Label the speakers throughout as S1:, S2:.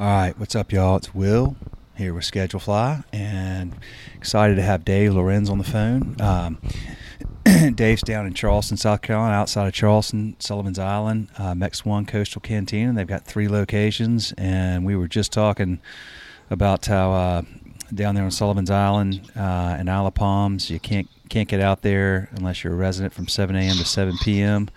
S1: All right, what's up, y'all? It's Will here with Schedulefly, and excited to have Dave Lorenz on the phone. Um, Dave's down in Charleston, South Carolina, outside of Charleston, Sullivan's Island, uh, One Coastal Cantina. They've got three locations, and we were just talking about how uh, down there on Sullivan's Island uh, in Isle of Palms, you can't can't get out there unless you're a resident from 7 a.m. to 7 p.m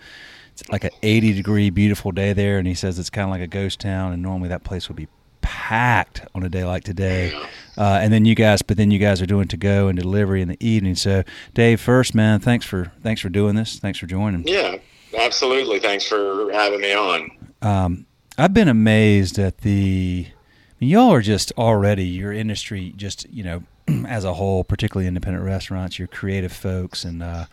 S1: it's like an 80 degree beautiful day there and he says it's kind of like a ghost town and normally that place would be packed on a day like today. Uh, and then you guys but then you guys are doing to go and delivery in the evening. So dave first man thanks for thanks for doing this. Thanks for joining.
S2: Yeah absolutely. Thanks for having me on.
S1: Um, i've been amazed at the I mean, y'all are just already your industry just you know as a whole particularly independent restaurants you're creative folks and uh,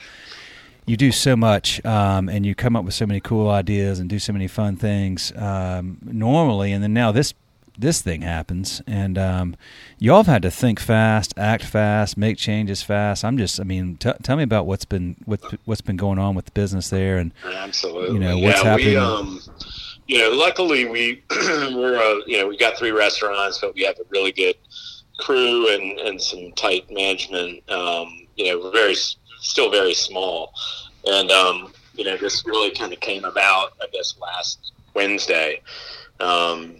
S1: you do so much um, and you come up with so many cool ideas and do so many fun things um, normally and then now this this thing happens. And um, y'all have had to think fast act fast make changes fast. I'm just i mean t- tell me about what's been what, what's been going on with the business there and
S2: absolutely.
S1: you know what's
S2: yeah,
S1: happening.
S2: we, um, you know luckily we we're uh, you know we got three restaurants but we have a really good crew and and some tight management. Um, you know we're very still very small. And, um, you know, this really kind of came about, I guess, last Wednesday. Um,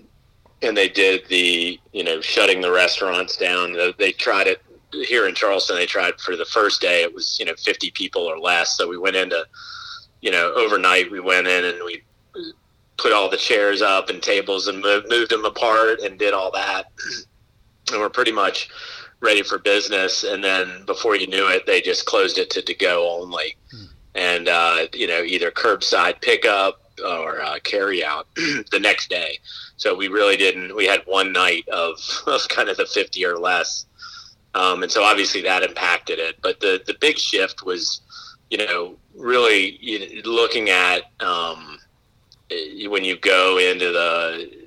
S2: and they did the, you know, shutting the restaurants down. They tried it here in Charleston. They tried for the first day, it was, you know, 50 people or less. So we went into, you know, overnight, we went in and we put all the chairs up and tables and moved, moved them apart and did all that. And we're pretty much ready for business, and then before you knew it, they just closed it to to go only, hmm. and uh, you know either curbside pickup or uh, carry out the next day. So we really didn't. We had one night of, of kind of the fifty or less, um, and so obviously that impacted it. But the the big shift was, you know, really you know, looking at um, when you go into the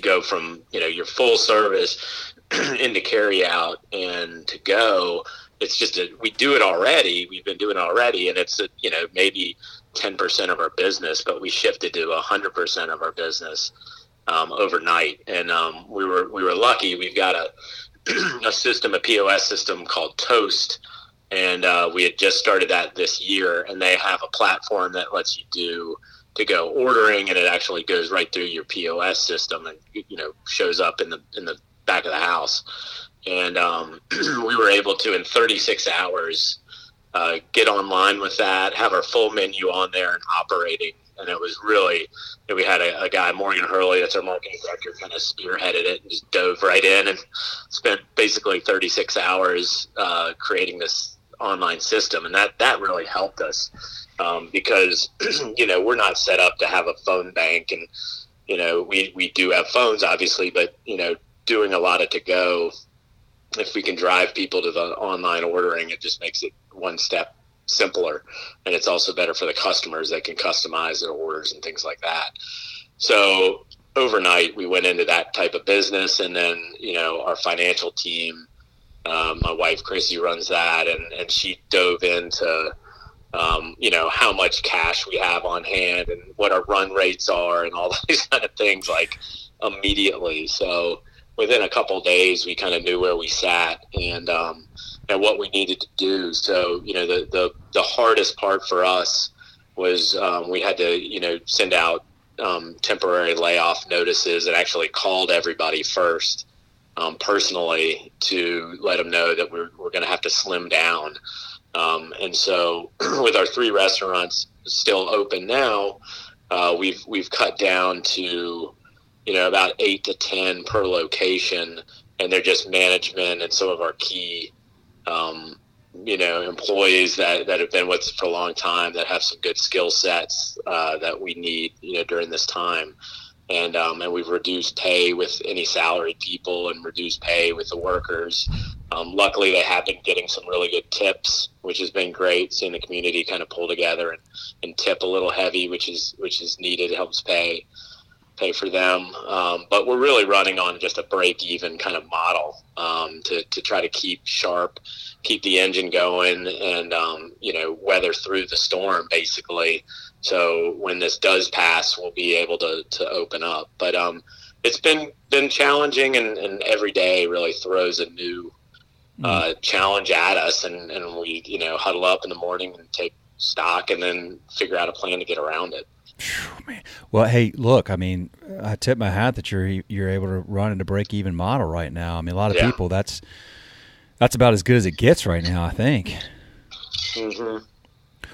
S2: go from you know your full service into carry out and to go. It's just a, we do it already. We've been doing it already and it's a, you know maybe 10% of our business but we shifted to 100% of our business um, overnight. And um, we were we were lucky. We've got a a system a pos system called toast and uh, we had just started that this year and they have a platform that lets you do to go ordering and it actually goes right through your POS system and you know shows up in the in the back of the house. And um, we were able to, in 36 hours, uh, get online with that, have our full menu on there and operating. And it was really, we had a, a, guy, Morgan Hurley, that's our marketing director, kind of spearheaded it and just dove right in and spent basically 36 hours uh, creating this online system. And that, that really helped us um, because, you know, we're not set up to have a phone bank and, you know, we, we do have phones, obviously, but, you know, doing a lot of to go, if we can drive people to the online ordering, it just makes it one step simpler. And it's also better for the customers. They can customize their orders and things like that. So overnight, we went into that type of business. And then, you know, our financial team, um, my wife Chrissy runs that, and, and she dove into, um, you know, how much cash we have on hand and what our run rates are and all these kind of things like immediately. So, within a couple days, we kind of knew where we sat and um, and what we needed to do. So you know, the the, the hardest part for us was um, we had to you know send out um, temporary layoff notices and actually called everybody first um, personally to let them know that we're we're going to have to slim down. Um, and so, with our three restaurants still open now, uh, we've we've cut down to you know, about eight to 10 per location. And they're just management and some of our key, um, you know, employees that, that have been with us for a long time that have some good skill sets uh, that we need, you know, during this time. And, um, and we've reduced pay with any salaried people and reduced pay with the workers. Um, luckily, they have been getting some really good tips, which has been great. Seeing the community kind of pull together and, and tip a little heavy, which is which is needed, helps pay pay for them. Um, but we're really running on just a break even kind of model um, to, to try to keep sharp, keep the engine going, and, um, you know, weather through the storm basically. So when this does pass, we'll be able to, to open up. But, um, it's been been challenging, and, and every day really throws a new mm. uh, challenge at us, and, and we you know huddle up in the morning and take stock, and then figure out a plan to get around it.
S1: Well, hey, look, I mean, I tip my hat that you're you're able to run into break even model right now. I mean, a lot of yeah. people that's that's about as good as it gets right now. I think.
S2: Mm-hmm.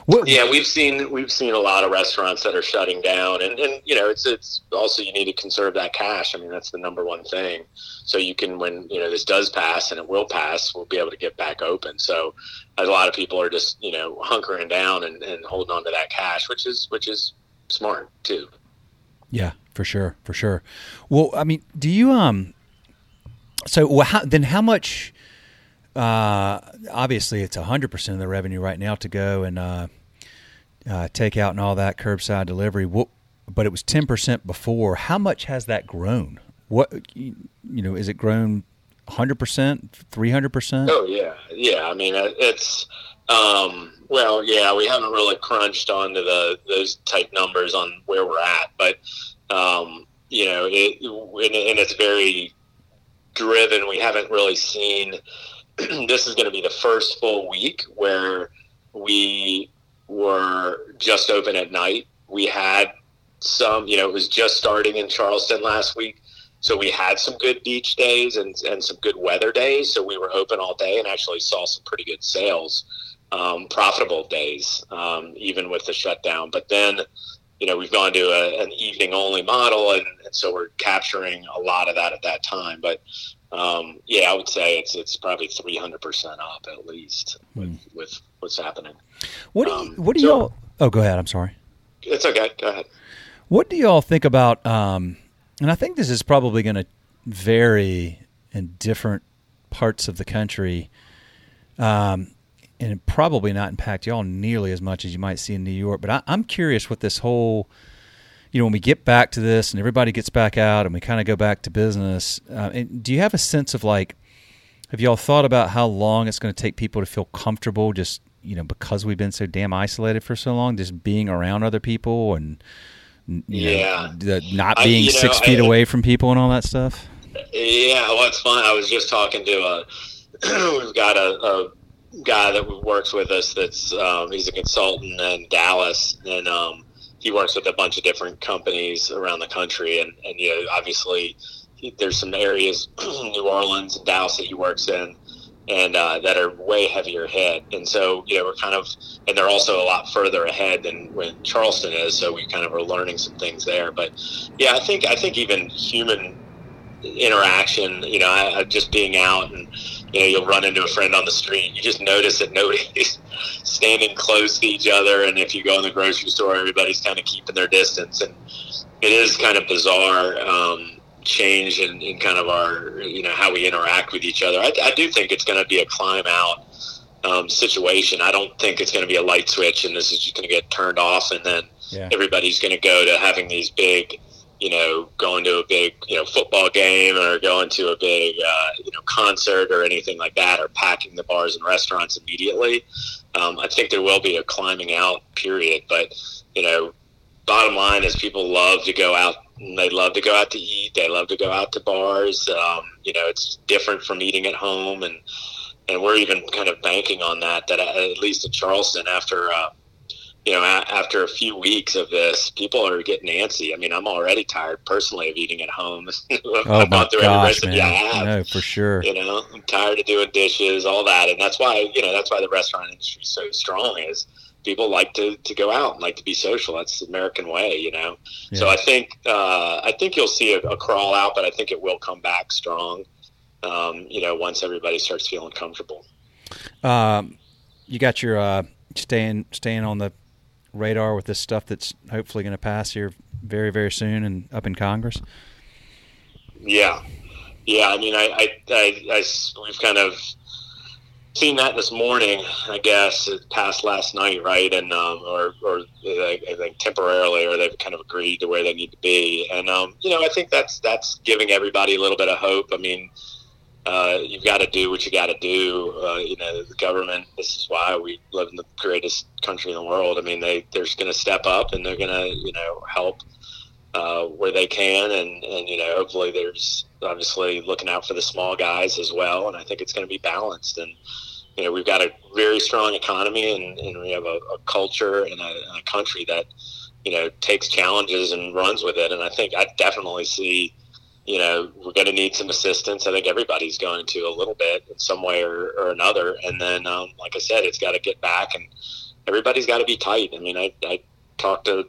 S2: What? Yeah, we've seen we've seen a lot of restaurants that are shutting down, and, and you know it's it's also you need to conserve that cash. I mean that's the number one thing. So you can when you know this does pass, and it will pass, we'll be able to get back open. So a lot of people are just you know hunkering down and, and holding on to that cash, which is which is smart too.
S1: Yeah, for sure, for sure. Well, I mean, do you um? So well, how, then how much? Uh, obviously, it's hundred percent of the revenue right now to go and uh, uh, take out and all that curbside delivery. What, but it was ten percent before. How much has that grown? What you know? Is it grown hundred percent, three hundred percent?
S2: Oh yeah, yeah. I mean, uh, it's um, well, yeah. We haven't really crunched onto the those type numbers on where we're at, but um, you know, it and, and it's very driven. We haven't really seen this is going to be the first full week where we were just open at night. We had some, you know, it was just starting in Charleston last week. So we had some good beach days and, and some good weather days. So we were open all day and actually saw some pretty good sales, um, profitable days, um, even with the shutdown. But then, you know, we've gone to a, an evening only model. And, and so we're capturing a lot of that at that time. But um, yeah, I would say it's it's probably three hundred percent up at least with, mm. with what's happening.
S1: What do you, um, what do so, y'all? Oh, go ahead. I'm sorry.
S2: It's okay. Go ahead.
S1: What do y'all think about? Um, and I think this is probably going to vary in different parts of the country, um, and probably not impact y'all nearly as much as you might see in New York. But I, I'm curious what this whole you know, when we get back to this and everybody gets back out and we kind of go back to business, uh, do you have a sense of like, have y'all thought about how long it's going to take people to feel comfortable just, you know, because we've been so damn isolated for so long, just being around other people and,
S2: yeah,
S1: know, not being I, six know, feet I, away from people and all that stuff?
S2: Yeah, well, it's fun. I was just talking to a, we've got a, a guy that works with us that's, um, he's a consultant in Dallas and, um, he works with a bunch of different companies around the country, and and you know obviously he, there's some areas, New Orleans and Dallas that he works in, and uh, that are way heavier hit. And so, you know, we're kind of, and they're also a lot further ahead than when Charleston is. So we kind of are learning some things there. But yeah, I think I think even human interaction, you know, I, I just being out and you know, you'll run into a friend on the street. You just notice that nobody's standing close to each other. And if you go in the grocery store, everybody's kind of keeping their distance. And it is kind of bizarre um, change in, in, kind of our, you know, how we interact with each other. I, I do think it's going to be a climb out um, situation. I don't think it's going to be a light switch and this is just going to get turned off and then yeah. everybody's going to go to having these big you know, going to a big, you know, football game or going to a big, uh, you know, concert or anything like that, or packing the bars and restaurants immediately. Um, I think there will be a climbing out period, but you know, bottom line is people love to go out. They love to go out to eat. They love to go out to bars. Um, you know, it's different from eating at home, and and we're even kind of banking on that. That at least in Charleston, after uh, you know, a- after a few weeks of this, people are getting antsy. I mean, I'm already tired personally of eating at home.
S1: oh my gosh, man. I know for sure.
S2: You know, I'm tired of doing dishes, all that, and that's why you know that's why the restaurant industry is so strong. Is people like to, to go out and like to be social. That's the American way, you know. Yeah. So I think uh, I think you'll see a, a, crawl out, but I think it will come back strong. Um, you know, once everybody starts feeling comfortable.
S1: Um, you got your uh, staying staying on the radar with this stuff that's hopefully going to pass here very, very soon and up in Congress?
S2: Yeah, yeah. I mean, I, I, I, I we've kind of seen that this morning. I guess it passed last night, right? And um, or, or I think temporarily, or they've kind of agreed to where they need to be. And um, you know, I think that's that's giving everybody a little bit of hope. I mean uh, you've got to do what you got to do. Uh, you know, the government. This is why we live in the greatest country in the world. I mean, they they're going to step up and they're going to you know help uh, where they can, and and you know hopefully there's obviously looking out for the small guys as well, and I think it's going to be balanced and. You know, we've got a very strong economy, and, and we have a, a culture and a, and a country that, you know, takes challenges and runs with it. And I think I definitely see you know, we're going to need some assistance. I think everybody's going to a little bit in some way or, or another. And then, um, like I said, it's got to get back and everybody's got to be tight. I mean, I, I talked to,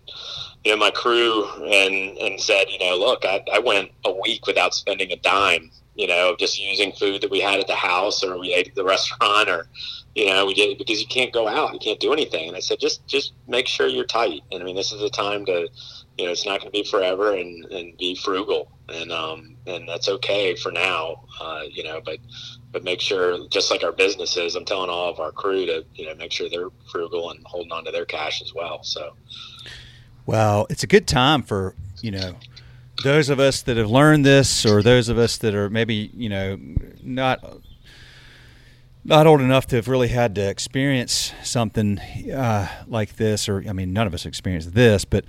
S2: you know, my crew and, and said, you know, look, I, I went a week without spending a dime, you know, just using food that we had at the house or we ate at the restaurant or, you know, we did because you can't go out, you can't do anything. And I said, just, just make sure you're tight. And I mean, this is the time to, you know, it's not going to be forever and, and be frugal. And, um, and that's okay for now, uh, you know, but, but make sure, just like our businesses, I'm telling all of our crew to, you know, make sure they're frugal and holding on to their cash as well. So,
S1: well, it's a good time for, you know, those of us that have learned this or those of us that are maybe, you know, not not old enough to have really had to experience something uh, like this, or I mean, none of us experienced this, but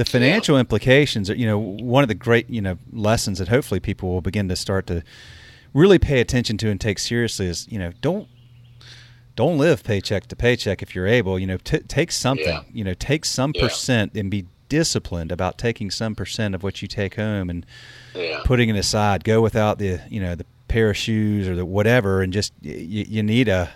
S1: the financial yeah. implications are, you know, one of the great, you know, lessons that hopefully people will begin to start to really pay attention to and take seriously is, you know, don't don't live paycheck to paycheck if you're able. You know, t- take something. Yeah. You know, take some yeah. percent and be disciplined about taking some percent of what you take home and putting it aside. Go without the, you know, the pair of shoes or the whatever, and just you, you need a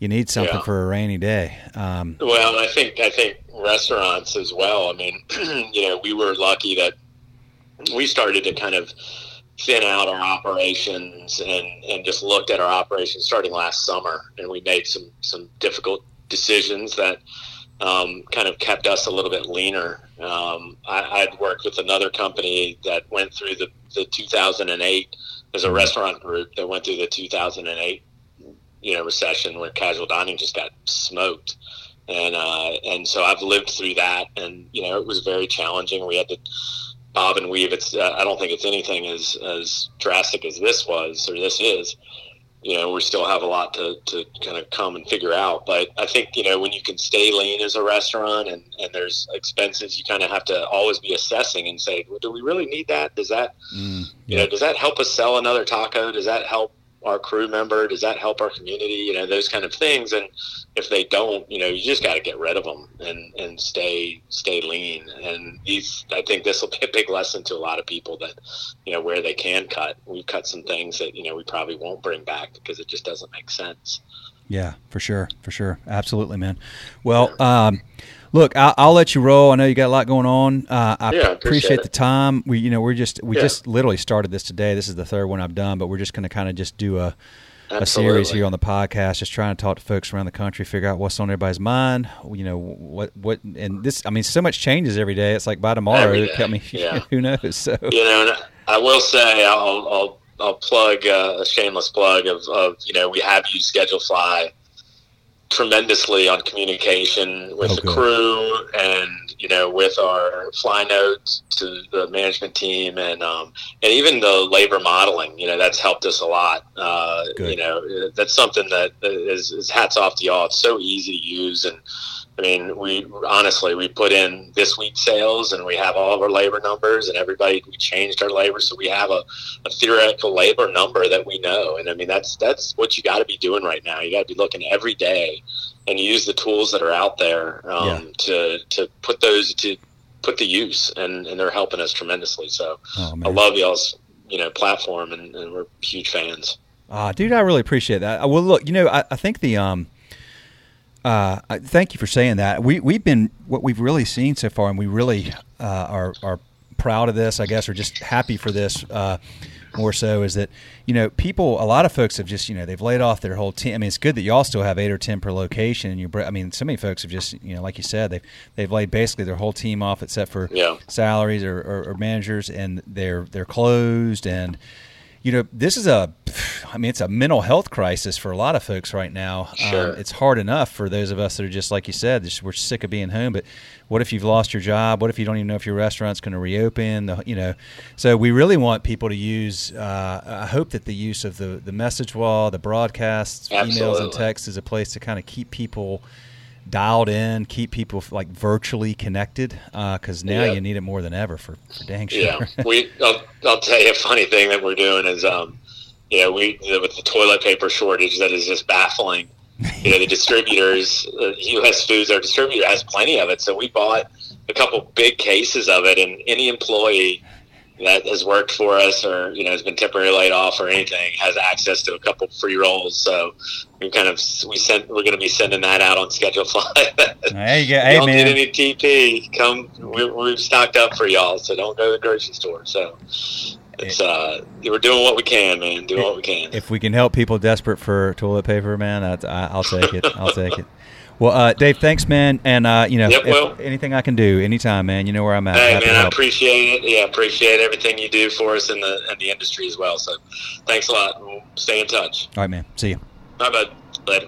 S1: you need something for a rainy day.
S2: Um, well, I think I think restaurants as well. I mean, you know, we were lucky that we started to kind of thin out our operations and and just looked at our operations starting last summer, and we made some some difficult decisions that. Um, kind of kept us a little bit leaner. Um, I, would worked with another company that went through the, the 2008 there's a restaurant group that went through the 2008 you know recession where casual dining just got smoked and uh, and so I've lived through that and you know it was very challenging we had to bob and weave it's uh, I don't think it's anything as as drastic as this was or this is you know, we still have a lot to, to kind of come and figure out. But I think, you know, when you can stay lean as a restaurant and, and there's expenses, you kind of have to always be assessing and say, well, do we really need that? Does that, mm, yeah. you know, does that help us sell another taco? Does that help our crew member? Does that help our community? You know, those kind of things. And if they don't, you know, you just got to get rid of them and, and stay, stay lean. And these, I think this will be a big lesson to a lot of people that, you know, where they can cut, we've cut some things that, you know, we probably won't bring back because it just doesn't make sense.
S1: Yeah, for sure. For sure. Absolutely, man. Well, um, Look, I'll, I'll, let you roll. I know you got a lot going on. Uh, I yeah, appreciate, appreciate the time. We, you know, we're just we yeah. just literally started this today. This is the third one I've done, but we're just going to kind of just do a a series here on the podcast, just trying to talk to folks around the country, figure out what's on everybody's mind. You know what what and this. I mean, so much changes every day. It's like by tomorrow, it kept me. Yeah. who knows? So
S2: you know, I will say I'll I'll, I'll plug uh, a shameless plug of, of you know we have used Schedulefly tremendously on communication with oh, the crew and you know with our fly notes to the management team and um, and even the labor modeling you know that's helped us a lot. Uh, you know that's something that is, is hats off to y'all. It's so easy to use and I mean, we honestly we put in this week's sales, and we have all of our labor numbers, and everybody we changed our labor, so we have a, a theoretical labor number that we know. And I mean, that's that's what you got to be doing right now. You got to be looking every day and use the tools that are out there um, yeah. to to put those to put the use, and and they're helping us tremendously. So oh, I love y'all's you know platform, and, and we're huge fans.
S1: Ah, dude, I really appreciate that. Well, look, you know, I, I think the um uh, thank you for saying that. We we've been what we've really seen so far, and we really uh, are are proud of this, I guess, or just happy for this. Uh, more so is that you know people a lot of folks have just you know they've laid off their whole team i mean it's good that y'all still have eight or ten per location and you i mean so many folks have just you know like you said they've they've laid basically their whole team off except for yeah. salaries or, or, or managers and they're they're closed and you know, this is a, I mean, it's a mental health crisis for a lot of folks right now.
S2: Um, sure.
S1: Um, it's hard enough for those of us that are just like you said, just, we're sick of being home. But what if you've lost your job? What if you don't even know if your restaurant's going to reopen? The, you know, so we really want people to use. Uh, I hope that the use of the the message wall, the broadcasts, Absolutely. emails, and texts is a place to kind of keep people dialed in, keep people like virtually connected because uh, now
S2: Yeah.
S1: you need it more than ever for, for dang sure.
S2: Yeah, we. I'll, I'll tell you a funny thing that we're doing is, um, you know, we with the toilet paper shortage that is just baffling. You know, the distributors, uh, U.S. Foods, our distributor has plenty of it, so we bought a couple big cases of it, and any employee that has worked for us or you know has been temporarily laid off or anything has access to a couple free rolls. So we kind of we sent we're going to be sending that out on schedule fly.
S1: There you go. Hey
S2: don't
S1: man,
S2: need any TP. Come, we're, we've stocked up for y'all, so don't go to the grocery store. So it's uh, we're doing what we can, man. Doing what we can.
S1: if we can help people desperate for toilet paper, man, that's, I, I'll take it. I'll take it. Well, uh, Dave, thanks, man. And uh, you know,
S2: Yep, well-
S1: anything I can do, anytime, man. You know where I'm at.
S2: Hey
S1: Happy
S2: man, I appreciate it. Yeah, appreciate everything you do for us in the in the industry as well. So thanks a lot. We'll stay in touch.
S1: All right, man. See you.
S2: Bye, bud. Later.